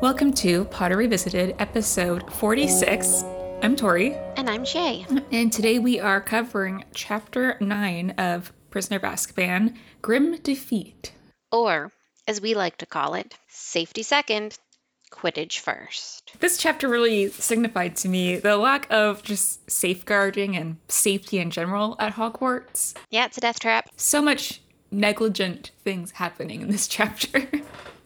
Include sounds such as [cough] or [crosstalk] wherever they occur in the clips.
Welcome to Potter Revisited, episode 46. I'm Tori, And I'm Shay. and today we are covering chapter 9 of Prisoner of Azkaban, Grim Defeat. Or, as we like to call it, safety second, Quidditch first. This chapter really signified to me the lack of just safeguarding and safety in general at Hogwarts. Yeah, it's a death trap. So much negligent things happening in this [laughs] chapter.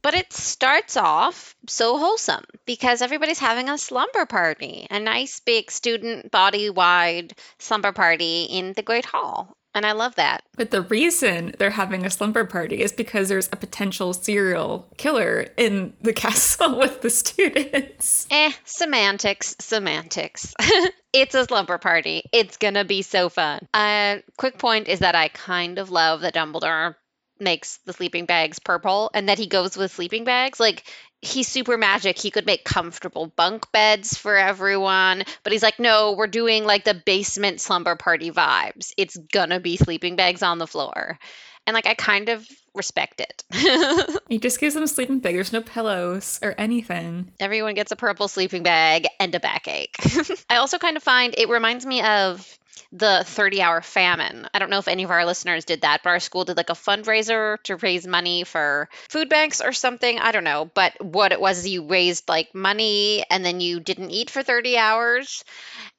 But it starts off so wholesome because everybody's having a slumber party, a nice big student body wide slumber party in the Great Hall. And I love that. But the reason they're having a slumber party is because there's a potential serial killer in the [laughs] castle with the students. Eh, semantics, semantics. [laughs] it's a slumber party. It's gonna be so fun. Uh, quick point is that I kind of love that Dumbledore makes the sleeping bags purple and that he goes with sleeping bags. Like, he's super magic. He could make comfortable bunk beds for everyone, but he's like, no, we're doing like the basement slumber party vibes. It's gonna be sleeping bags on the floor. And like, I kind of respect it. [laughs] He just gives them a sleeping bag. There's no pillows or anything. Everyone gets a purple sleeping bag and a backache. [laughs] I also kind of find it reminds me of the 30 hour famine. I don't know if any of our listeners did that, but our school did like a fundraiser to raise money for food banks or something. I don't know. But what it was, you raised like money and then you didn't eat for 30 hours.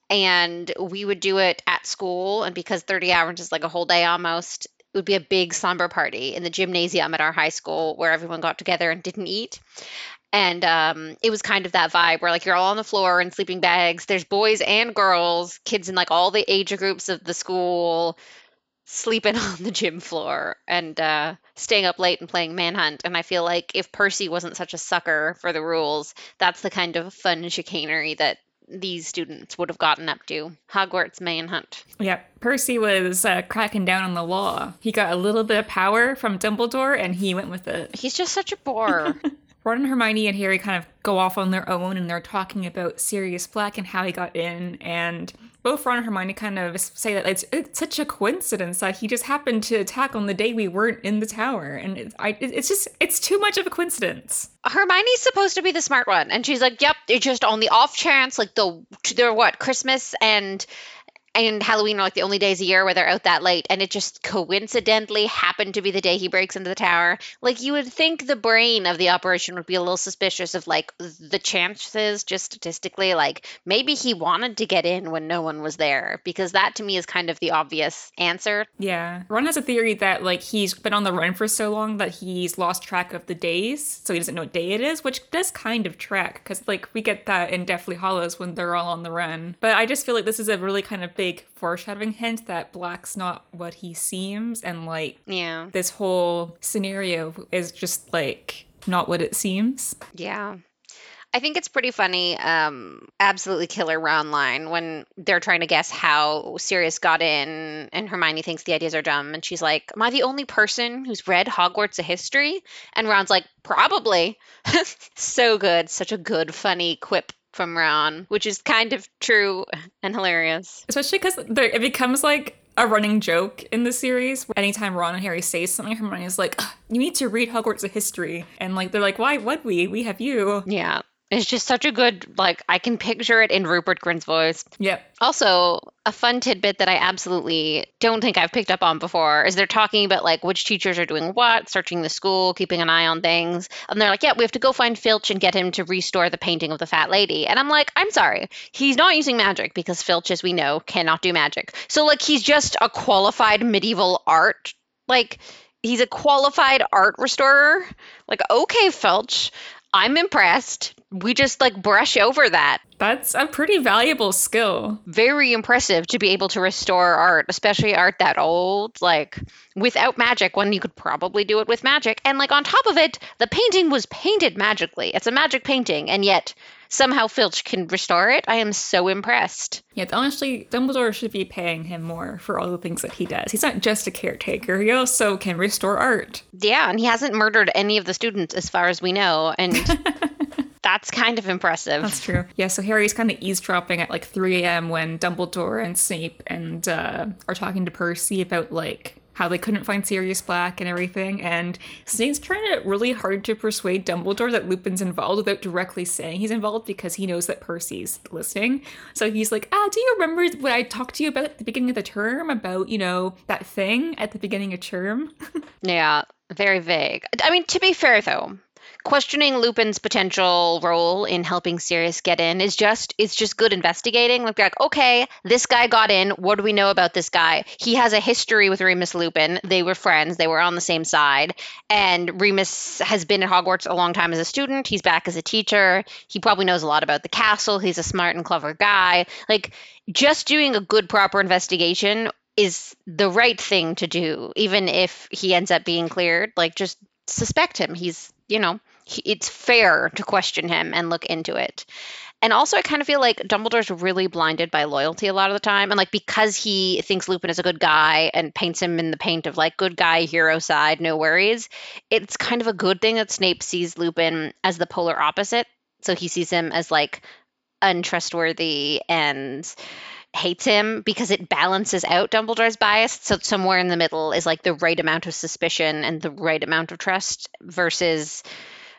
And we would do it at school. And because 30 hours is like a whole day almost, it would be a big slumber party in the gymnasium at our high school where everyone got together and didn't eat and um, it was kind of that vibe where like you're all on the floor in sleeping bags. There's boys and girls kids in like all the age groups of the school sleeping [laughs] on the gym floor and uh, staying up late and playing manhunt. And i feel like if percy wasn't such a sucker for the rules that's the kind of fun chicanery that these students would have gotten up to. Hogwarts manhunt. Yeah, Percy was uh, cracking down on the law. He got a little bit of power from Dumbledore and he went with it. he's just such a bore [laughs] Ron and Hermione and Harry kind of go off on their own and they're talking about Sirius Black and how he got in. And both Ron and Hermione kind of say that it's, it's such a coincidence that he just happened to attack on the day we weren't in the tower. And I, it's just, it's too much of a coincidence. Hermione's supposed to be the smart one, and she's like, "Yep, it's just on the off chance, like the they're what Christmas and and Halloween are like the only days a year where they're out that late, and it just coincidentally happened to be the day he breaks into the tower. Like you would think the brain of the operation would be a little suspicious of like the chances, just statistically, like maybe he wanted to get in when no one was there, because that to me is kind of the obvious answer. Yeah. Ron has a theory that, like, he's been on the run for so long that he's lost track of the days, so he doesn't know what day it is, which does kind of track, because, like, we get that in Deathly Hallows when they're all on the run. But I just feel like this is a really kind of big foreshadowing hint that Black's not what he seems, and, like, Yeah, this whole scenario is just, like, not what it seems. Yeah. I think it's pretty funny, um, absolutely killer Ron line when they're trying to guess how Sirius got in, and Hermione thinks the ideas are dumb, and she's like, "Am I the only person who's read Hogwarts: A History?" And Ron's like, "Probably." [laughs] so good, such a good, funny quip from Ron, which is kind of true and hilarious. Especially because it becomes, like, a running joke in the series. Anytime Ron and Harry say something, Hermione's like, "You need to read Hogwarts: History," and like they're like, "Why would we? We have you." Yeah. It's just such a good, like, I can picture it in Rupert Grint's voice. Yep. Also, a fun tidbit that I absolutely don't think I've picked up on before is they're talking about like which teachers are doing what, searching the school, keeping an eye on things. And they're like, yeah, we have to go find Filch and get him to restore the painting of the fat lady. And I'm like, I'm sorry. He's not using magic because Filch, as we know, cannot do magic. So, like, he's just a qualified medieval art. Like, he's a qualified art restorer. Like, okay, Filch, I'm impressed. We just like brush over that That's a pretty valuable skill. very impressive to be able to restore art, especially art that old, like without magic when you could probably do it with magic. And like on top of it, the painting was painted magically. It's a magic painting, and yet somehow Filch can restore it. I am so impressed. Yeah, honestly, Dumbledore should be paying him more for all the things that he does. He's not just a caretaker, he also can restore art. Yeah, and he hasn't murdered any of the students as far as we know, and [laughs] that's kind of impressive. That's true. Yeah, so Harry's kind of eavesdropping at like 3 a.m. when Dumbledore and Snape and uh, are talking to Percy about like how they couldn't find Sirius Black and everything. And Snape's trying to really hard to persuade Dumbledore that Lupin's involved without directly saying he's involved because he knows that Percy's listening. So he's like, ah, do you remember what I talked to you about at the beginning of the term about, you know, that thing at the beginning of term? [laughs] yeah, very vague. I mean, to be fair though, questioning Lupin's potential role in helping Sirius get in is just it's just good investigating. Like, like, okay, this guy got in. What do we know about this guy? He has a history with Remus Lupin. They were friends. They were on the same side. And Remus has been at Hogwarts a long time as a student. He's back as a teacher. He probably knows a lot about the castle. He's a smart and clever guy. Like just doing a good proper investigation is the right thing to do even if he ends up being cleared like just suspect him he's you know it's fair to question him and look into it. And also, I kind of feel like Dumbledore's really blinded by loyalty a lot of the time. And like, because he thinks Lupin is a good guy and paints him in the paint of like good guy, hero side, no worries, it's kind of a good thing that Snape sees Lupin as the polar opposite. So he sees him as like untrustworthy and hates him because it balances out Dumbledore's bias. So somewhere in the middle is like the right amount of suspicion and the right amount of trust versus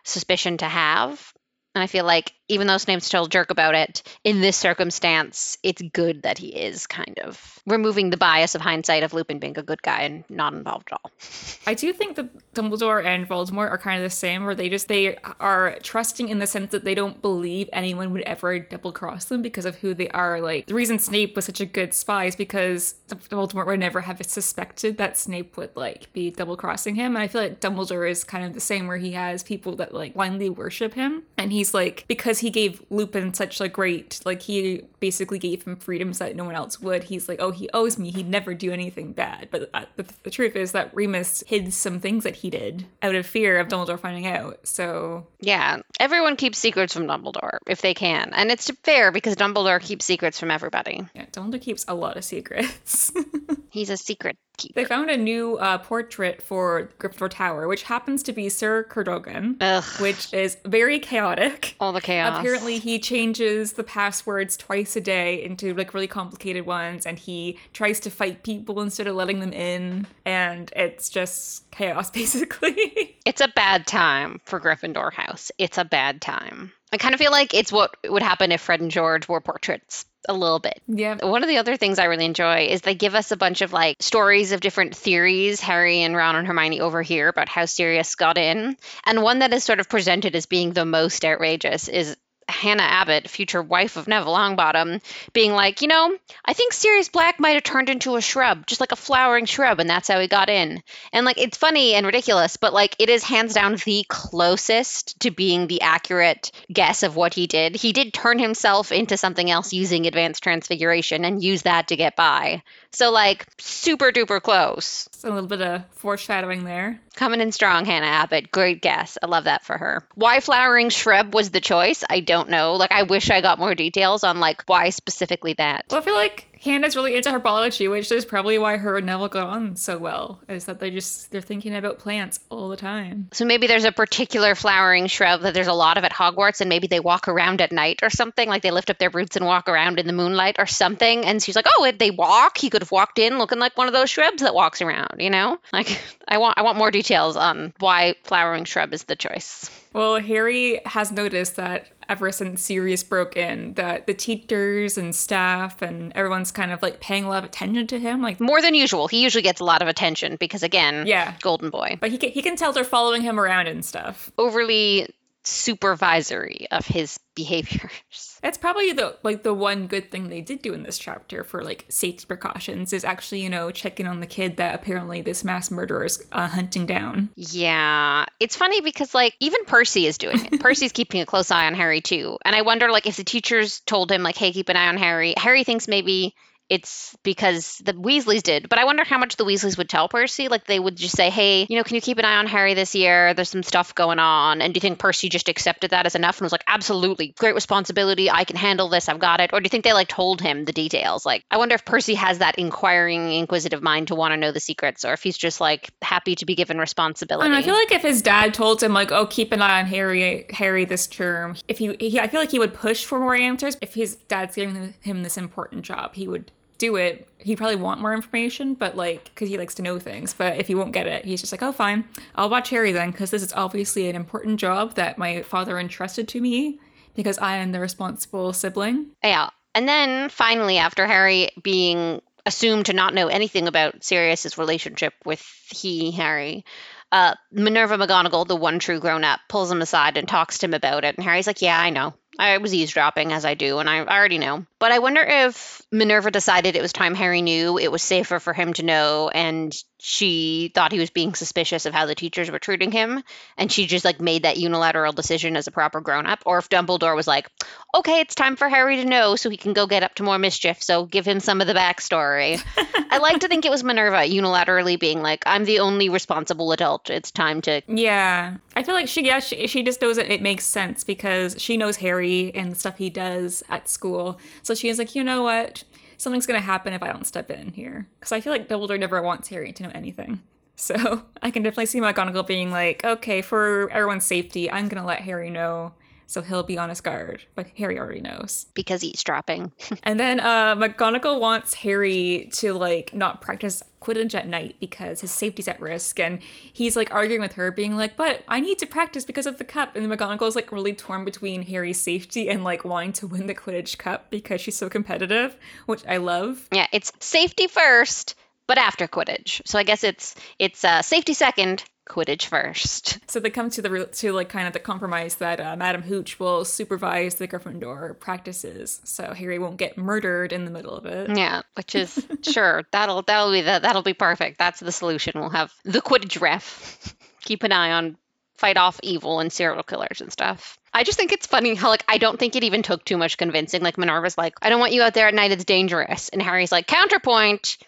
suspicion to have. And I feel like even though Snape's still a jerk about it, in this circumstance, it's good that he is kind of removing the bias of hindsight of Lupin being a good guy and not involved at all. [laughs] I do think that Dumbledore and Voldemort are kind of the same, where they just they are trusting in the sense that they don't believe anyone would ever double cross them because of who they are. Like the reason Snape was such a good spy is because Voldemort would never have suspected that Snape would like be double crossing him. And I feel like Dumbledore is kind of the same, where he has people that like blindly worship him, and he's like because he gave Lupin such a great like he basically gave him freedoms that no one else would. He's like, oh, he owes me. He'd never do anything bad. But uh, the, the truth is that Remus hid some things that he did out of fear of Dumbledore finding out. So yeah, everyone keeps secrets from Dumbledore if they can, and it's fair because Dumbledore keeps secrets from everybody. Yeah, Dumbledore keeps a lot of secrets. [laughs] He's a secret keeper. They found a new uh, portrait for Gryffindor Tower, which happens to be Sir Cadogan, which is very chaotic. All the chaos. Apparently, he changes the passwords twice a day into like really complicated ones, and he tries to fight people instead of letting them in, and it's just chaos [laughs] basically. it's a bad time for Gryffindor House. It's a bad time. I kind of feel like it's what would happen if Fred and George were portraits a little bit. Yeah. One of the other things I really enjoy is they give us a bunch of like stories of different theories Harry and Ron and Hermione over here about how Sirius got in. And one that is sort of presented as being the most outrageous is Hannah Abbott, future wife of Neville Longbottom, being like, you know, I think Sirius Black might have turned into a shrub, just like a flowering shrub, and that's how he got in. And like, it's funny and ridiculous, but like, it is hands down the closest to being the accurate guess of what he did. He did turn himself into something else using advanced transfiguration and use that to get by. So, like, super duper close. a little bit of foreshadowing there. Coming in strong, Hannah Abbott. Great guess. I love that for her. Why flowering shrub was the choice? I don't know. Like, I wish I got more details on, like, why specifically that. Well, I feel like Hannah's really into herbology, which is probably why her and Neville got on so well. Is that they just they're thinking about plants all the time. So maybe there's a particular flowering shrub that there's a lot of at Hogwarts, and maybe they walk around at night or something. Like they lift up their roots and walk around in the moonlight or something. And she's like, "Oh, they walk. He could have walked in looking like one of those shrubs that walks around." You know, like [laughs] I want I want more details on why flowering shrub is the choice. Well, Harry has noticed that ever since Sirius broke in, that the teachers and staff and everyone's kind of like paying a lot of attention to him, like more than usual. He usually gets a lot of attention because, again, yeah, Golden Boy. But he can, he can tell they're following him around and stuff. Overly supervisory of his [laughs] behaviors. That's probably the like the one good thing they did do in this chapter for like safety precautions is actually you know checking on the kid that apparently this mass murderer is uh, hunting down. Yeah, it's funny because like even Percy is doing it. [laughs] Percy's keeping a close eye on Harry too, and I wonder like if the teachers told him like, "Hey, keep an eye on Harry." Harry thinks maybe it's because the Weasleys did. But I wonder how much the Weasleys would tell Percy. Like they would just say, hey, you know, can you keep an eye on Harry this year? There's some stuff going on. And do you think Percy just accepted that as enough and was like, absolutely, great responsibility. I can handle this. I've got it. Or do you think they like told him the details? Like, I wonder if Percy has that inquiring, inquisitive mind to want to know the secrets or if he's just like happy to be given responsibility. And I feel like if his dad told him like, oh, keep an eye on Harry, Harry this term, if he, he I feel like he would push for more answers. If his dad's giving him this important job, he would do it, he'd probably want more information, but like, because he likes to know things. But if he won't get it, he's just like, oh, fine, I'll watch Harry then, because this is obviously an important job that my father entrusted to me because I am the responsible sibling. Yeah. And then finally, after Harry being assumed to not know anything about Sirius's relationship with he, Harry, uh, Minerva McGonagall, the one true grown up, pulls him aside and talks to him about it. And Harry's like, Yeah, I know. I was eavesdropping as I do, and I already know. But I wonder if Minerva decided it was time Harry knew it was safer for him to know, and she thought he was being suspicious of how the teachers were treating him, and she just like made that unilateral decision as a proper grown up, or if Dumbledore was like, okay, it's time for Harry to know so he can go get up to more mischief, so give him some of the backstory. [laughs] I like to think it was Minerva unilaterally being like, I'm the only responsible adult. It's time to. Yeah. I feel like she, yeah, she, she just knows it, it makes sense because she knows Harry and stuff he does at school. So she is like, you know what? Something's going to happen if I don't step in here. Because I feel like Dumbledore never wants Harry to know anything. [laughs] So I can definitely see McGonagall being like, okay, for everyone's safety, I'm going to let Harry know so he'll be on his guard. But Harry already knows because eavesdropping. [laughs] and then uh, McGonagall wants Harry to like not practice Quidditch at night because his safety's at risk, and he's like arguing with her, being like, "But I need to practice because of the cup." And McGonagall's like really torn between Harry's safety and like wanting to win the Quidditch Cup because she's so competitive, which I love. Yeah, it's safety first but after Quidditch. So I guess it's it's uh, safety second, Quidditch first. [laughs] So they come to the to like kind of the compromise that uh, Madam Hooch will supervise the Gryffindor practices, so Harry won't get murdered in the middle of it. Yeah, which is [laughs] sure that'll that'll be the, that'll be perfect. That's the solution. We'll have the Quidditch ref [laughs] keep an eye on fight off evil and serial killers and stuff. I just think it's funny how like I don't think it even took too much convincing. Like Minerva's like, I don't want you out there at night. It's dangerous. And Harry's like, counterpoint.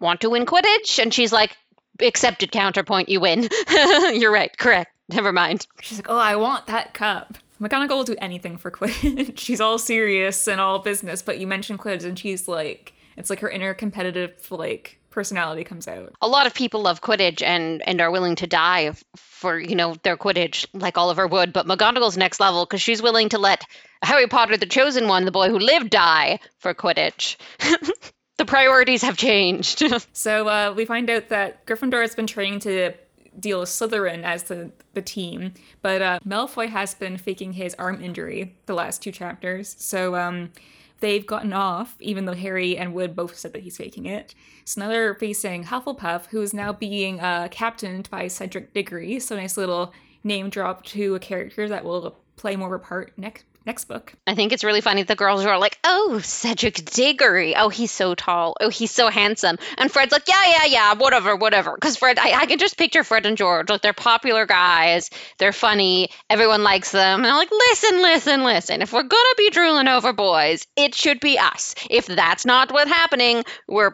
Want to win Quidditch? And she's like, accepted counterpoint, you win. [laughs] You're right, correct. Never mind. She's like, oh, I want that cup. McGonagall will do anything for Quidditch. [laughs] she's all serious and all business, but you mentioned Quidditch, and she's like, it's like her inner competitive like personality comes out. A lot of people love Quidditch and and are willing to die for you know their Quidditch, like Oliver Wood. But McGonagall's next level because she's willing to let Harry Potter, the chosen one, the boy who lived, die for Quidditch. [laughs] the priorities have changed. [laughs] so uh, we find out that Gryffindor has been training to deal with Slytherin as the, the team, but uh, Malfoy has been faking his arm injury the last two chapters. So um, they've gotten off, even though Harry and Wood both said that he's faking it. So now they're facing Hufflepuff, who is now being uh, captained by Cedric Diggory. So nice little name drop to a character that will play more of a part next next book. I think it's really funny. The girls are like, "Oh, Cedric Diggory. Oh, he's so tall. Oh, he's so handsome." And Fred's like, "Yeah, yeah, yeah. Whatever, whatever." Because Fred, I, I can just picture Fred and George. Like they're popular guys. They're funny. Everyone likes them. And I'm like, "Listen, listen, listen. If we're gonna be drooling over boys, it should be us. If that's not what's happening, we're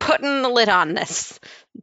putting the lid on this.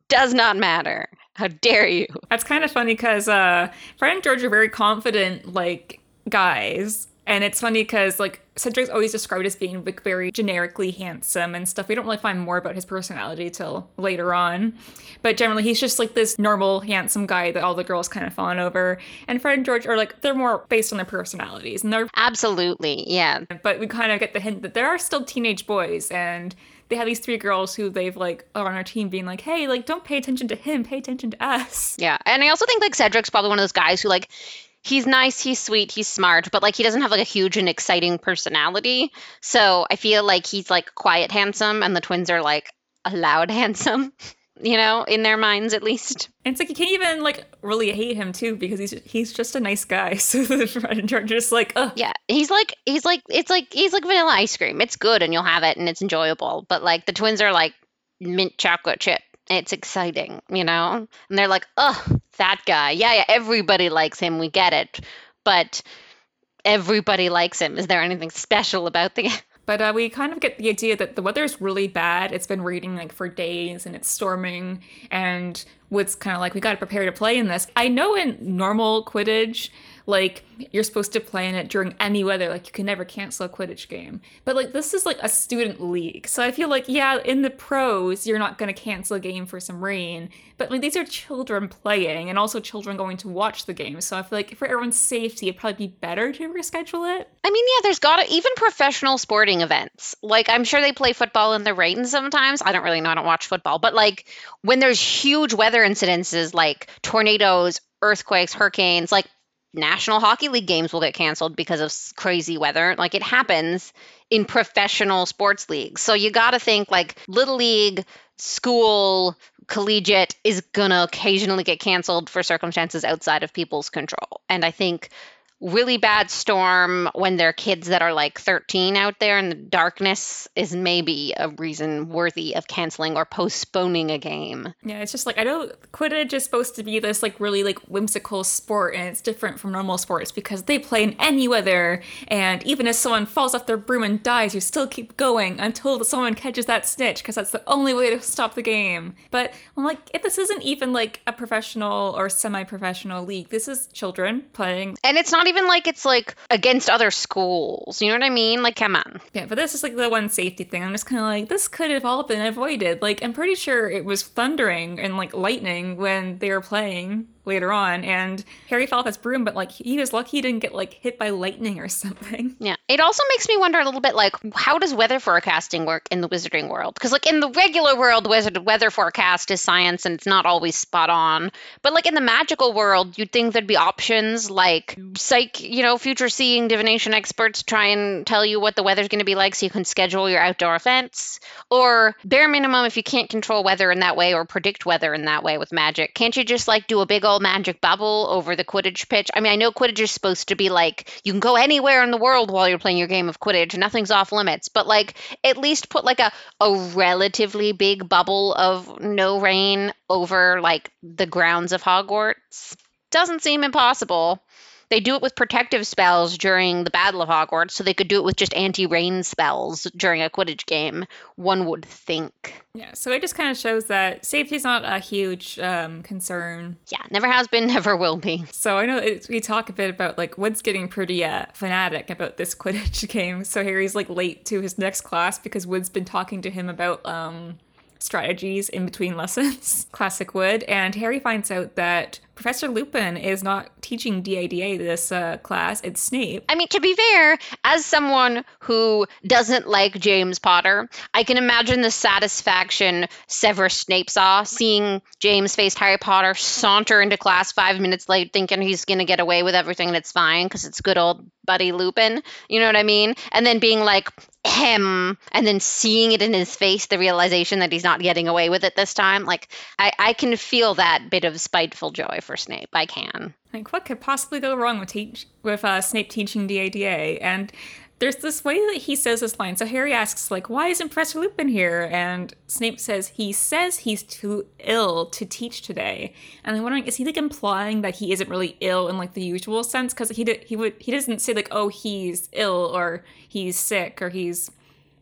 Does not matter." How dare you? That's kind of funny because uh, Fred and George are very confident, like guys, and it's funny because like Cedric's always described as being like very generically handsome and stuff. We don't really find more about his personality till later on. But generally he's just like this normal, handsome guy that all the girls kind of fawn over. And Fred and George are like they're more based on their personalities. And they're Absolutely, yeah. But we kind of get the hint that there are still teenage boys and they have these three girls who they've like are on our team being like, hey, like don't pay attention to him, pay attention to us. Yeah. And I also think like Cedric's probably one of those guys who like he's nice, he's sweet, he's smart, but like he doesn't have like a huge and exciting personality. So I feel like he's like quiet handsome and the twins are like a loud [laughs] handsome. You know, in their minds at least. And it's like you can't even like really hate him too because he's he's just a nice guy. [laughs] So the Fred and George are just like, oh yeah, he's like he's like it's like he's like vanilla ice cream. It's good and you'll have it and it's enjoyable. But like the twins are like mint chocolate chip it's exciting, you know? And they're like, oh, that guy. Yeah, yeah, everybody likes him. We get it. But everybody likes him. Is there anything special about the. [laughs] But uh, we kind of get the idea that the weather's really bad. It's been raining like for days and it's storming. And Wood's kind of like, we got to prepare to play in this. I know in normal Quidditch, like you're supposed to play in it during any weather. Like you can never cancel a Quidditch game. But like this is like a student league. So I feel like, yeah, in the pros, you're not gonna cancel a game for some rain. But like these are children playing and also children going to watch the game. So I feel like for everyone's safety, it'd probably be better to reschedule it. I mean, yeah, there's got to, even professional sporting events. Like, I'm sure they play football in the rain sometimes. I don't really know. I don't watch football. But like, when there's huge weather incidences like tornadoes, earthquakes, hurricanes, like National Hockey League games will get canceled because of crazy weather. Like, it happens in professional sports leagues. So you got to think like Little League, school, collegiate is going to occasionally get canceled for circumstances outside of people's control. And I think really bad storm when there are kids that are like 13 out there and the darkness is maybe a reason worthy of canceling or postponing a game. Yeah, it's just like I know Quidditch is supposed to be this like really like whimsical sport and it's different from normal sports because they play in any weather and even if someone falls off their broom and dies, you still keep going until someone catches that snitch because that's the only way to stop the game. But I'm like, if this isn't even like a professional or semi-professional league, this is children playing. And it's not even even like it's like against other schools. You know what I mean? Like, come on. Yeah, but this is like the one safety thing. I'm just kind of like, this could have all been avoided. Like, I'm pretty sure it was thundering and like lightning when they were playing later on, and Harry fell off his broom, but like he was lucky he didn't get like hit by lightning or [laughs] something. Yeah. It also makes me wonder a little bit like how does weather forecasting work in the wizarding world? Because like in the regular world, wizard weather forecast is science and it's not always spot on. But like in the magical world, you'd think there'd be options like psych, you know, future seeing divination experts try and tell you what the weather's going to be like so you can schedule your outdoor events. Or bare minimum, if you can't control weather in that way or predict weather in that way with magic, can't you just like do a big old magic bubble over the Quidditch pitch. I mean, I know Quidditch is supposed to be like you can go anywhere in the world while you're playing your game of Quidditch, nothing's off limits, but like at least put like a a relatively big bubble of no rain over like the grounds of Hogwarts. Doesn't seem impossible. They do it with protective spells during the Battle of Hogwarts, so they could do it with just anti-rain spells during a Quidditch game. One would think. Yeah, so it just kind of shows that safety is not a huge um, concern. Yeah, never has been, [laughs] never will be. So I know it, we talk a bit about like Wood's getting pretty uh, fanatic about this [laughs] Quidditch game. So Harry's like late to his next class because Wood's been talking to him about um, strategies in between lessons. [laughs] Classic Wood. And Harry finds out that Professor Lupin is not teaching DADA this uh, class, it's Snape. I mean, to be fair, as someone who doesn't like James Potter, I can imagine the satisfaction Severus Snape saw seeing James face Harry Potter saunter into class five minutes late thinking he's going to get away with everything and it's fine because it's good old buddy Lupin. You know what I mean? And then being like, him and then seeing it in his face the realization that he's not getting away with it this time like i i can feel that bit of spiteful joy for Snape. I can. Like, what could possibly go wrong with teach with uh, Snape teaching DADA? And there's this way that he says this line. So Harry asks, like, why isn't Professor Lupin here? And Snape says he says he's too ill to teach today. And I'm wondering, is he like implying that he isn't really ill in like the usual sense? Because he did, he would he doesn't say like, oh, he's ill or he's sick or he's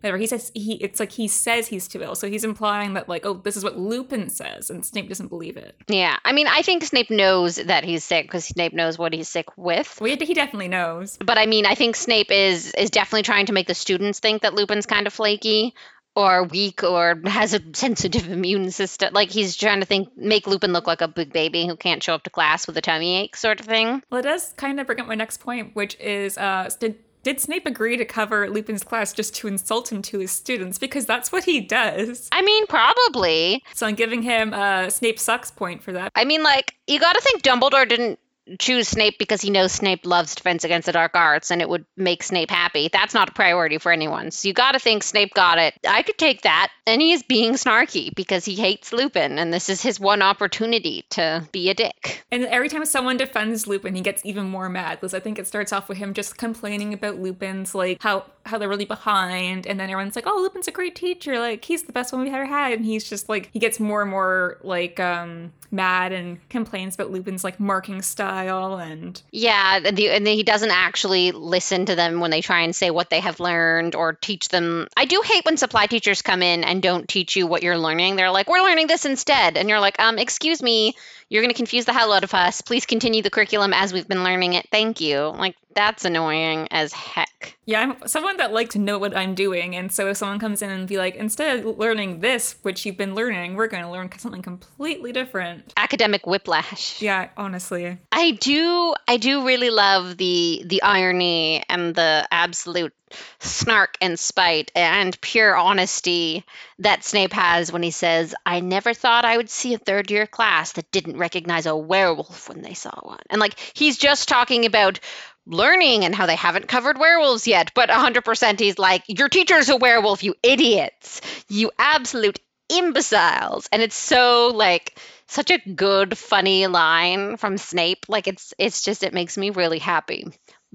whatever. He says he it's like he says he's too ill. So he's implying that like, oh, this is what Lupin says, and Snape doesn't believe it. Yeah. I mean, I think Snape knows that he's sick because Snape knows what he's sick with. Well, he definitely knows. But I mean, I think Snape is is definitely trying to make the students think that Lupin's kind of flaky or weak or has a sensitive [laughs] immune system. Like he's trying to think, make Lupin look like a big baby who can't show up to class with a tummy ache, sort of thing. Well, it does kind of bring up my next point, which is, uh, did did Snape agree to cover Lupin's class just to insult him to his students? Because that's what he does. I mean, probably. So I'm giving him a Snape sucks point for that. I mean, like, you gotta think Dumbledore didn't choose Snape because he knows Snape loves Defense Against the Dark Arts and it would make Snape happy. That's not a priority for anyone. So you got to think Snape got it. I could take that. And he is being snarky because he hates Lupin and this is his one opportunity to be a dick. And every time someone defends Lupin, he gets even more mad because I think it starts off with him just complaining about Lupin's like how how they're really behind, and then everyone's like, "Oh, Lupin's a great teacher. Like he's the best one we've ever had." And he's just like he gets more and more like um mad and complains about Lupin's like marking style and yeah, and, the, and he doesn't actually listen to them when they try and say what they have learned or teach them. I do hate when supply teachers come in and don't teach you what you're learning. They're like, "We're learning this instead," and you're like, "Um, excuse me." You're going to confuse the hell out of us. Please continue the curriculum as we've been learning it. Thank you. Like, that's annoying as heck. Yeah, I'm someone that likes to know what I'm doing, and so if someone comes in and be like, instead of learning this, which you've been learning, we're going to learn something completely different. Academic whiplash. Yeah, honestly, I do. I do really love the the irony and the absolute snark and spite and pure honesty that Snape has when he says, "I never thought I would see a third year class that didn't recognize a werewolf when they saw one," and like he's just talking about learning and how they haven't covered werewolves yet. But 100% he's like, Your teacher's a werewolf, you idiots. You absolute imbeciles. And it's so like such a good funny line from Snape. Like it's it's just it makes me really happy.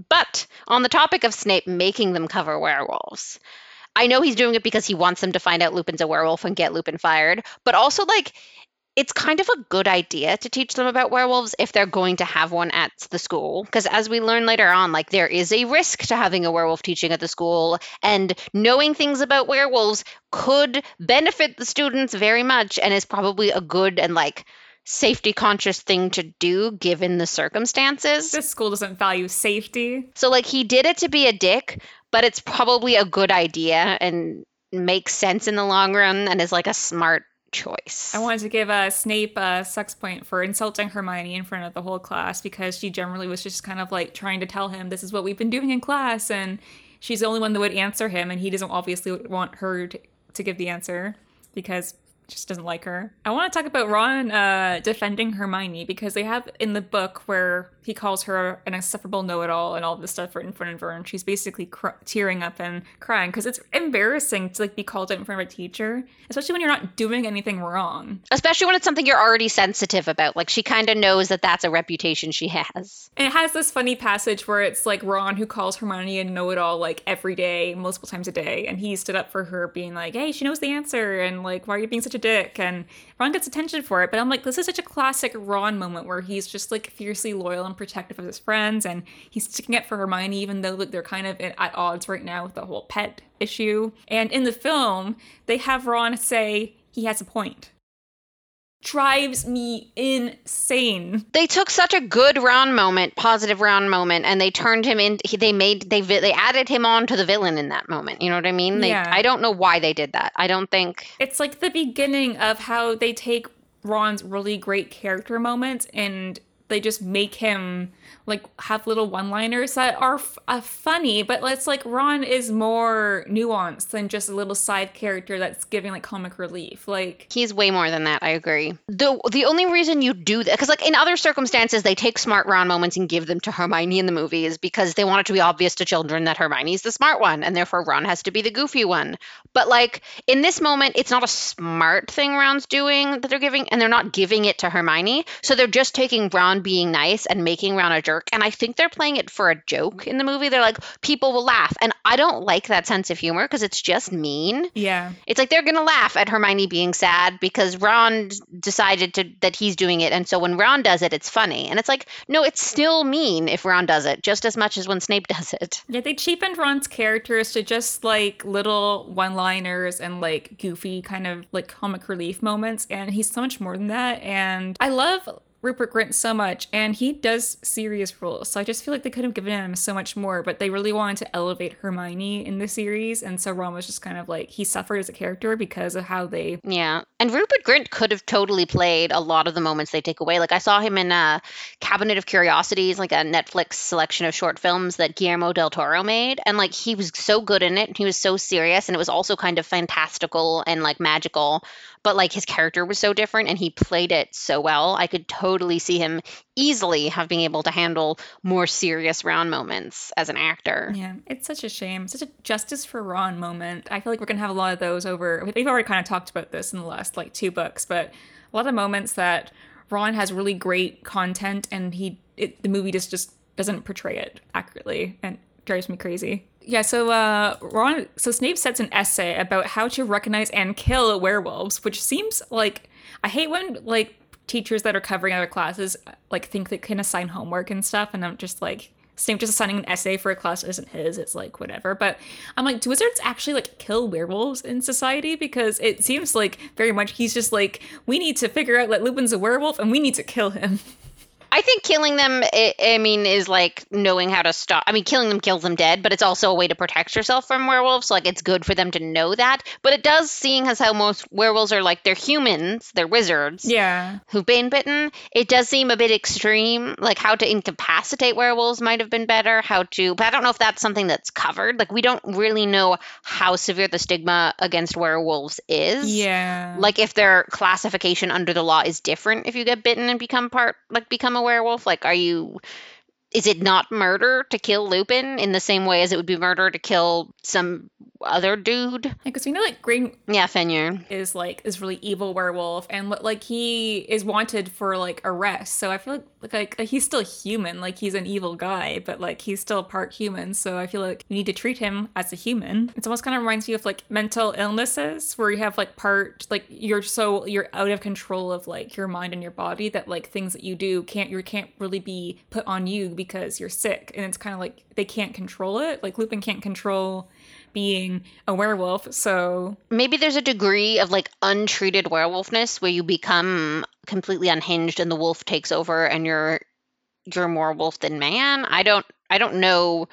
But on the topic of Snape making them cover werewolves, I know he's doing it because he wants them to find out Lupin's a werewolf and get Lupin fired, but also like it's kind of a good idea to teach them about werewolves if they're going to have one at the school. Because as we learn later on like there is a risk to having a werewolf teaching at the school and knowing things about werewolves could benefit the students very much and is probably a good and like safety conscious thing to do given the circumstances. This school doesn't value safety. So like he did it to be a dick but it's probably a good idea and makes sense in the long run and is like a smart choice. I wanted to give uh, Snape a sucks point for insulting Hermione in front of the whole class because she generally was just kind of like trying to tell him this is what we've been doing in class, and she's the only one that would answer him, and he doesn't obviously want her to, to give the answer because just doesn't like her. I want to talk about Ron uh, defending Hermione because they have in the book where he calls her an insufferable know-it-all and all this stuff in front of her, and she's basically cr- tearing up and crying because it's embarrassing to like be called out in front of a teacher, especially when you're not doing anything wrong. Especially when it's something you're already sensitive about. Like she kind of knows that that's a reputation she has. And it has this funny passage where it's like Ron who calls Hermione a know-it-all like every day, multiple times a day, and he stood up for her, being like, "Hey, she knows the answer," and like, "Why are you being such a dick?" And Ron gets attention for it, but I'm like, this is such a classic Ron moment where he's just like fiercely loyal and protective of his friends, and he's sticking up for Hermione, even though like, they're kind of at odds right now with the whole pet issue. And in the film, they have Ron say he has a point drives me insane. They took such a good Ron moment, positive Ron moment, and they turned him in. They made they they added him on to the villain in that moment. You know what I mean? They, Yeah. I don't know why they did that. I don't think. It's like the beginning of how they take Ron's really great character moments and they just make him like have little one-liners that are f- uh, funny, but it's like Ron is more nuanced than just a little side character that's giving like comic relief. Like He's way more than that. I agree. The the only reason you do that, because like in other circumstances, they take smart Ron moments and give them to Hermione in the movies because they want it to be obvious to children that Hermione's the smart one, and therefore Ron has to be the goofy one. But like in this moment, it's not a smart thing Ron's doing that they're giving, and they're not giving it to Hermione. So they're just taking Ron being nice and making Ron a jerk. And I think they're playing it for a joke in the movie. They're like, people will laugh, and I don't like that sense of humor because it's just mean. yeah. It's like they're gonna laugh at Hermione being sad because Ron decided to that he's doing it, and so when Ron does it, it's funny. And it's like, no, it's still mean if Ron does it, just as much as when Snape [laughs] does it. Yeah, they cheapened Ron's characters to just like little one-liners and like goofy kind of like comic relief moments, and he's so much more than that. And I love Rupert Grint so much, and he does serious roles. So I just feel like they could have given him so much more, but they really wanted to elevate Hermione in the series, and so Ron was just kind of like he suffered as a character because of how they. Yeah, and Rupert Grint could have totally played a lot of the moments they take away. Like I saw him in uh, Cabinet of Curiosities, like a Netflix selection of short films that Guillermo del Toro made, and like he was so good in it. and He was so serious, and it was also kind of fantastical and like magical. But like his character was so different, and he played it so well. I could totally see him easily have been able to handle more serious Ron moments as an actor. Yeah, it's such a shame. Such a justice for Ron moment. I feel like we're gonna have a lot of those over. We've already kind of talked about this in the last like two books, but a lot of moments that Ron has really great content and he it, the movie just just doesn't portray it accurately and drives me crazy. Yeah, so uh, Ron, so Snape sets an essay about how to recognize and kill werewolves, which seems like I hate when like teachers that are covering other classes like think they can assign homework and stuff, and I'm just like Snape just assigning an essay for a class isn't his. It's like whatever. But I'm like, do wizards actually like kill werewolves in society? Because it seems like very much he's just like, we need to figure out that Lupin's a werewolf and we need to kill him. [laughs] I think killing them, I, I, mean, is like knowing how to stop. I mean, killing them kills them dead, but it's also a way to protect yourself from werewolves. So, like, it's good for them to know that. But it does, seeing as how most werewolves are like, they're humans, they're wizards. Yeah. Who've been bitten. It does seem a bit extreme. Like, how to incapacitate werewolves might have been better. How to, but I don't know if that's something that's covered. Like, we don't really know how severe the stigma against werewolves is. Yeah. Like, if their classification under the law is different if you get bitten and become part, like, become a werewolf? Like, are you is it not murder to kill Lupin in the same way as it would be murder to kill some other dude? Because we know like Green yeah Fenrir is like this really evil werewolf, and like he is wanted for like arrest. So I feel like, like like he's still human, like he's an evil guy, but like he's still part human. So I feel like you need to treat him as a human. It almost kind of reminds me of like mental illnesses where you have like part like you're so you're out of control of like your mind and your body that like things that you do can't you can't really be put on you because you're sick and it's kind of like they can't control it like lupin can't control being a werewolf so maybe there's a degree of like untreated werewolfness where you become completely unhinged and the wolf takes over and you're you're more wolf than man i don't i don't know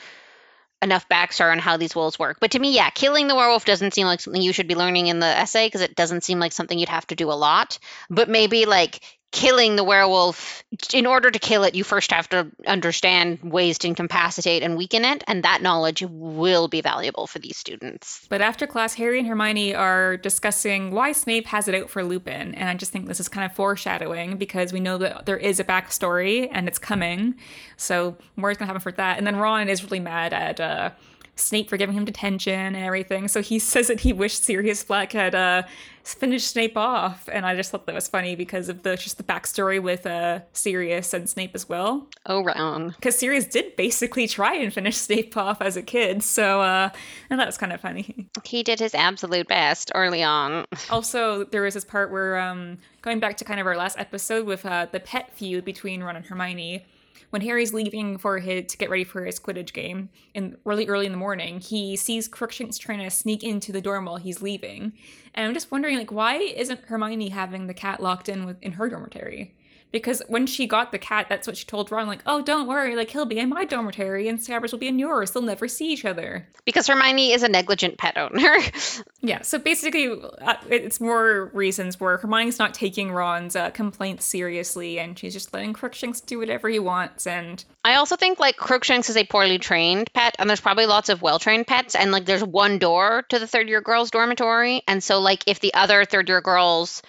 enough backstory on how these wolves work. But to me, yeah, killing the werewolf doesn't seem like something you should be learning in the essay because it doesn't seem like something you'd have to do a lot. But maybe like killing the werewolf in order to kill it you first have to understand ways to incapacitate and weaken it and that knowledge will be valuable for these students. But after class harry and hermione are discussing why snape has it out for lupin and i just think this is kind of foreshadowing because we know that there is a backstory and it's coming. So more is going to happen for that. And then ron is really mad at uh, Snape for giving him detention and everything. So he [laughs] says that he wished Sirius Black had uh, finished Snape off, and I just thought that was funny because of the just the backstory with uh, Sirius and Snape as well. Oh, Ron. Because Sirius did basically try and finish [laughs] Snape off as a kid, so uh, and that was kind of funny. He did his absolute best early on. [laughs] Also, there was this part where um, going back to kind of our last episode with uh, the pet feud between Ron and Hermione when Harry's leaving for his to get ready for his Quidditch game, and really early in the morning, he sees Crookshanks trying to sneak into the dorm while he's leaving, and I'm just wondering, like, why isn't Hermione having the cat locked in with in her dormitory? Because when she got the cat, that's what she told Ron, like, oh, don't worry, like he'll be in my dormitory and Scabbers will be in yours. They'll never see each other. Because Hermione is a negligent pet owner. [laughs] yeah, so basically, uh, it's more reasons where Hermione's not taking Ron's uh, complaints seriously and she's just letting Crookshanks do whatever he wants. And I also think like Crookshanks is a poorly trained pet, and there's probably lots of well trained pets, and like there's one door to the third year girls' dormitory, and so like if the other third year girls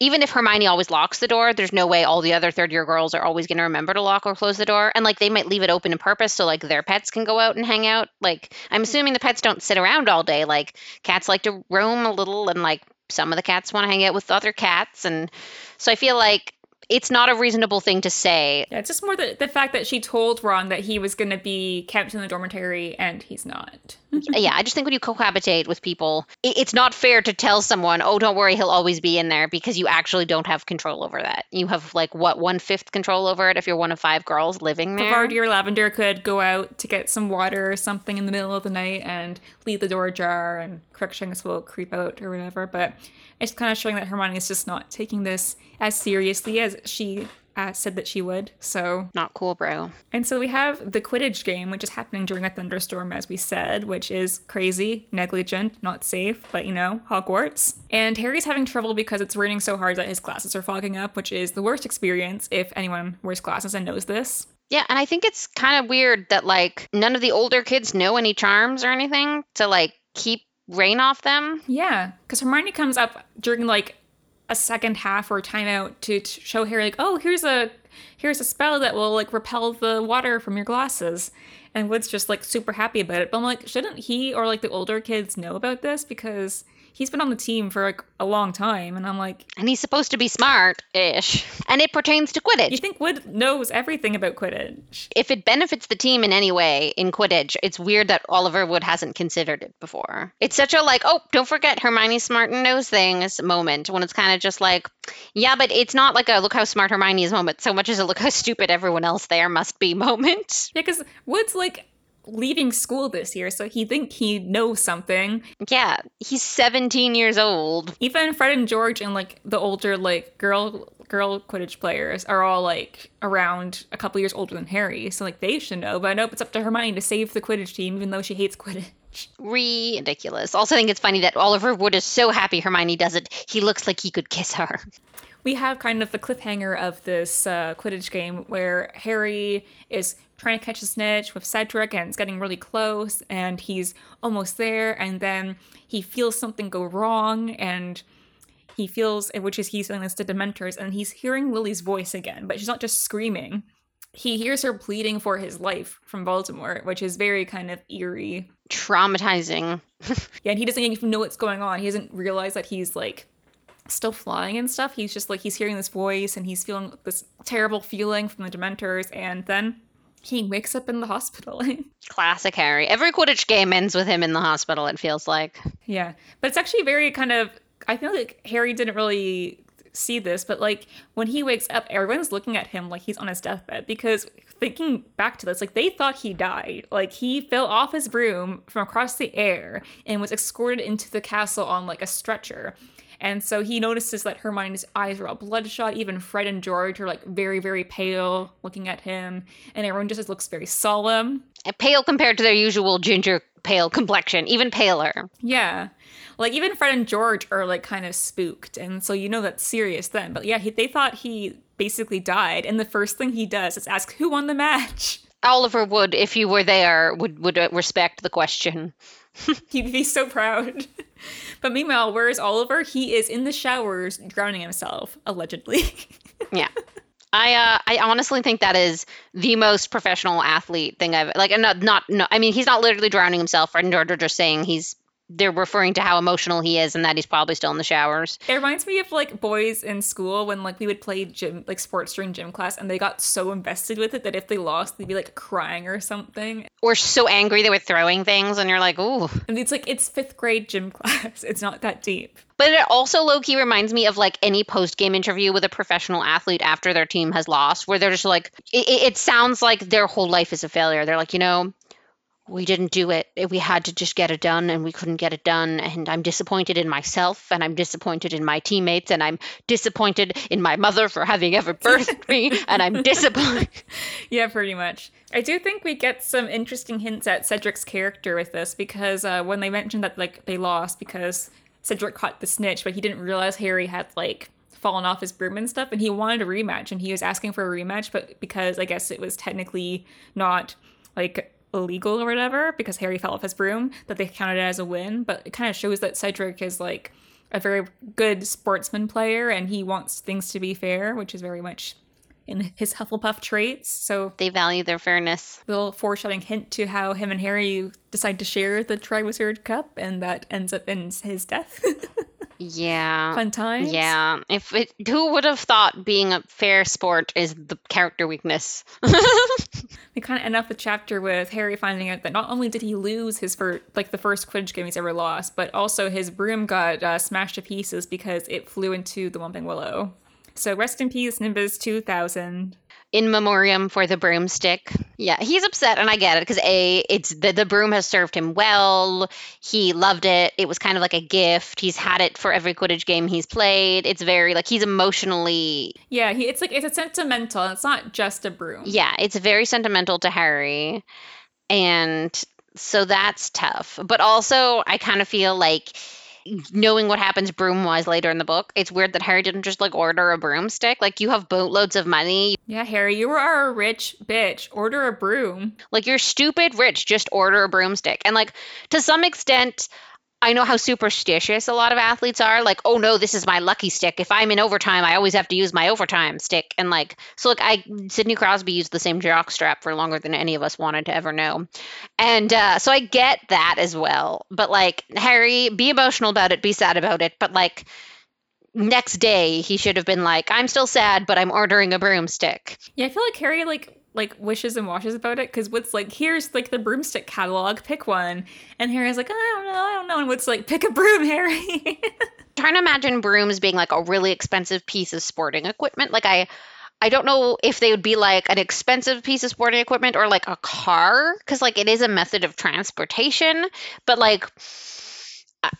even if Hermione always locks the door, there's no way all the other third year girls are always going to remember to lock or close the door. And like they might leave it open on purpose so like their pets can go out and hang out. Like I'm assuming the pets don't sit around all day. Like cats like to roam a little and like some of the cats want to hang out with other cats. And so I feel like it's not a reasonable thing to say. Yeah, it's just more the, the fact that she told Ron that he was going to be kept in the dormitory and he's not. [laughs] yeah, I just think when you cohabitate with people, it, it's not fair to tell someone, oh, don't worry, he'll always be in there because you actually don't have control over that. You have like what, one fifth control over it if you're one of five girls living there? Parvati or Lavender could go out to get some water or something in the middle of the night and leave the door ajar and Crookshanks will creep out or whatever. But it's kind of showing that Hermione is just not taking this as seriously as she uh, said that she would. So not cool, bro. And so we have the Quidditch game, which is happening during a thunderstorm, as we said, which is crazy, negligent, not safe, but you know, Hogwarts. And Harry's having trouble because it's raining so hard that his glasses are fogging up, which is the worst experience if anyone wears glasses and knows this. Yeah, and I think it's kind of weird that like none of the older kids know any charms or anything to like keep rain off them. Yeah, because Hermione comes up during like a second half or timeout to, to show Harry like, oh, here's a here's a spell that will like repel the water from your glasses. And Wood's just like super happy about it. But I'm like, shouldn't he or like the older kids know about this? Because he's been on the team for like a long time. And I'm like, And he's supposed to be smart ish. And it pertains to Quidditch. you think Wood knows everything about Quidditch? if it benefits the team in any way in Quidditch, it's weird that Oliver Wood hasn't considered it before. It's such a like, oh, don't forget Hermione smart and knows things moment when it's kind of just like, yeah, but it's not like a look how smart Hermione is moment so much as a look how stupid everyone else there must be [laughs] moment. Yeah, because Wood's like leaving school this year, so he think he knows something. Yeah, he's 17 years old. Even Fred and George and like the older like girl girl Quidditch players are all like around a couple years older than Harry, so like they should know. But I know it's up to Hermione to save the Quidditch team, even though she hates Quidditch. Ridiculous. Also, I think it's funny that Oliver Wood is so happy Hermione does it. He looks like he could kiss her. we have kind of the cliffhanger of this uh, Quidditch game where Harry is trying to catch a snitch with Cedric and it's getting really close and he's almost there and then he feels something go wrong and he feels which is he's feeling this to Dementors and he's hearing Lily's voice again, but she's not just screaming. He hears her pleading for his life from Voldemort, which is very kind of eerie. Traumatizing. [laughs] Yeah, and he doesn't even know what's going on. He doesn't realize that he's like still flying and stuff. He's just like he's hearing this voice and he's feeling this terrible feeling from the Dementors, and then he wakes up in the hospital. [laughs] Classic Harry. Every Quidditch game ends with him in the hospital, it feels like. yeah, but it's actually very kind of. I feel like Harry didn't really see this, but like when he wakes up, everyone's looking at him like he's on his deathbed because thinking back to this, like they thought he died. Like he fell off his broom from across the air and was escorted into the castle on like a stretcher. And so he notices that Hermione's eyes are all bloodshot. Even Fred and George are like very, very pale looking at him. And everyone just looks very solemn. Pale compared to their usual ginger pale complexion, even paler. Yeah. Like even Fred and George are like kind of spooked. And so you know that's serious then. But yeah, he, they thought he basically died. And the first thing he does is ask who won the match. Oliver Wood, if you were there, would would uh, respect the question. [laughs] He'd be so proud. [laughs] but meanwhile, where's Oliver? He is in the showers drowning himself, allegedly. [laughs] Yeah. I uh, I honestly think that is the most professional athlete thing I've like not not no I mean he's not literally drowning himself and George just saying he's they're referring to how emotional he is and that he's probably still in the showers. It reminds me of like boys in school when like we would play gym like sports during gym class and they got so invested with it that if they lost they'd be like crying or something. Or so angry they were throwing things and you're like, ooh. And it's like it's fifth grade gym [laughs] class. It's not that deep. But it also low key reminds me of like any post game interview with a professional athlete after their team has lost, where they're just like, it, it sounds like their whole life is a failure. They're like, you know, we didn't do it. We had to just get it done and we couldn't get it done. And I'm disappointed in myself and I'm disappointed in my teammates and I'm disappointed in my mother for having ever [laughs] birthed me. And I'm disappointed. [laughs] Yeah, pretty much. I do think we get some interesting hints at Cedric's character with this because uh, when they mentioned that like they lost because Cedric caught the snitch, but he didn't realize Harry had like fallen off his broom and stuff, and he wanted a rematch, and he was asking for a rematch, but because I guess it was technically not like illegal or whatever, because Harry fell off his broom, that they counted it as a win. But it kind of shows that Cedric is like a very good sportsman player, and he wants things to be fair, which is very much in his Hufflepuff traits. So they value their fairness. little foreshadowing hint to how him and Harry decide to share the Triwizard Cup, and that ends up in his death. [laughs] Yeah. Fun times. Yeah. If it, who would have thought being a fair sport is the character weakness? We kind of end up the chapter with Harry finding out that not only did he lose his first, like the first Quidditch game he's ever lost, but also his broom got uh, smashed to pieces because it flew into the Whomping Willow. So rest in peace, Nimbus 2000. In memoriam for the broomstick. Yeah, he's upset, and I get it because a it's the the broom has served him well. He loved it. It was kind of like a gift. He's had it for every Quidditch game he's played. It's very like he's emotionally Yeah, he, it's like it's a sentimental. It's not just a broom. yeah, it's very sentimental to Harry, and so that's tough. But also, I kind of feel like knowing what happens broom wise later in the book, it's weird that Harry didn't just like order a broomstick. Like you have boatloads of money, Yeah, Harry, you are a rich bitch. Order a broom. Like you're stupid rich, just order a broomstick. And like to some extent, I know how superstitious a lot of athletes are. Like, oh no, this is my lucky stick. If I'm in overtime, I always have to use my overtime stick. And like, so like, I Sidney Crosby used the same jock strap for longer than any of us wanted to ever know, and uh, so I get that as well. But like, Harry, be emotional about it, be sad about it, but like. Next day, he should have been like, "I'm still sad, but I'm ordering a broomstick." Yeah, I feel like Harry like like wishes and washes about it because Wood's like, here's like the broomstick catalog, pick one. And Harry's like, I don't know, I don't know. And Wood's like, pick a broom, Harry. [laughs] Trying to imagine brooms being like a really expensive piece of sporting equipment. Like I I don't know if they would be like an expensive piece of sporting equipment or like a car because like it is a method of transportation, but like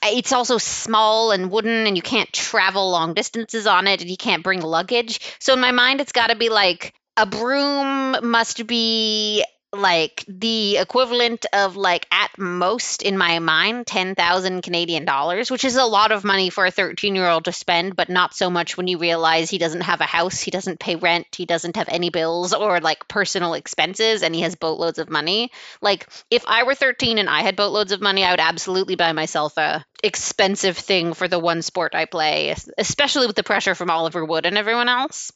it's also small and wooden and you can't travel long distances on it and you can't bring luggage. So in my mind it's got to be like a broom must be like the equivalent of like at most in my mind 10,000 Canadian dollars which is a lot of money for a 13 year old to spend but not so much when you realize he doesn't have a house he doesn't pay rent he doesn't have any bills or like personal expenses and he has boatloads of money. Like if I were 13 and I had boatloads of money I would absolutely buy myself a expensive thing for the one sport I play especially with the pressure from Oliver Wood and everyone else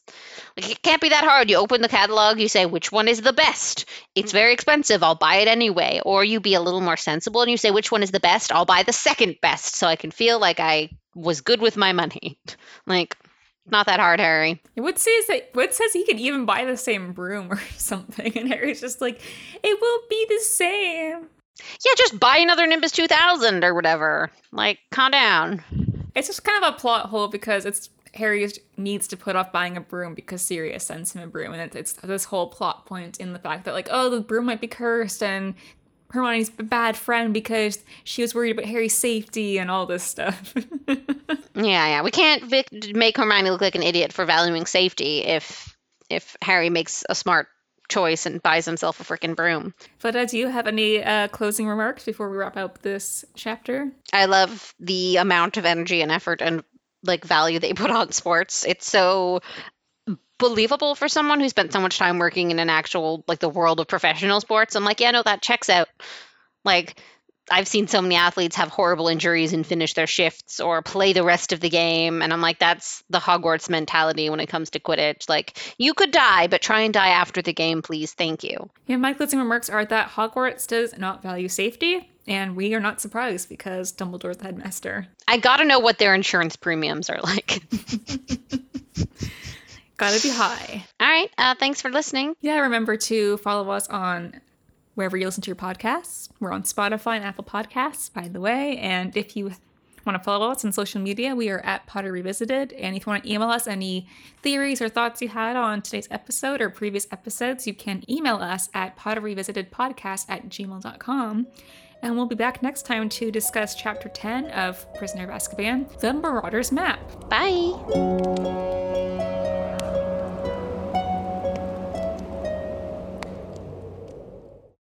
like it can't be that hard you open the catalog you say which one is the best it's mm. very expensive. I'll buy it anyway. Or you be a little more sensible and you say, which one is the best? I'll buy the second best so I can feel like I was good with my money. [laughs] like, not that hard, Harry. What says that? What says he could even buy the same broom [laughs] or something? And Harry's just like, it will be the same. Yeah, just buy another Nimbus 2000 or whatever. Like, calm down. It's just kind of a plot hole because it's Harry needs to put off buying a broom because Sirius sends him a broom, and it's, this whole plot point in the fact that like, oh, the broom might be cursed, and Hermione's a bad friend because she was worried about Harry's safety and all this stuff. [laughs] yeah, yeah, we can't vic- make Hermione look like an idiot for valuing safety if if Harry makes a smart choice and buys himself a freaking broom. But uh, do you have any uh, closing remarks before we wrap up this chapter? I love the amount of energy and effort and like value they put on sports. It's so believable for someone who spent so much time working in an actual like the world of professional sports. I'm like, yeah, no, that checks out. Like I've seen so many athletes have horrible injuries and finish their shifts or play the rest of the game. And I'm like, that's the Hogwarts mentality when it comes to Quidditch. Like, you could die, but try and die after the game, please. Thank you. Yeah, my closing remarks are that Hogwarts does not value safety. And we are not surprised because Dumbledore's the headmaster. I gotta know what their insurance premiums are like. [laughs] gotta be high. All right. Uh, thanks for listening. Yeah, remember to follow us on wherever you listen to your podcasts. We're on Spotify and Apple Podcasts, by the way. And if you want to follow us on social media, we are at Potter Revisited. And if you want to email us any theories or thoughts you had on today's episode or previous episodes, you can email us at potterrevisitedpodcast at gmail.com. And we'll be back next time to discuss Chapter 10 of Prisoner of Azkaban, The Marauder's Map. Bye!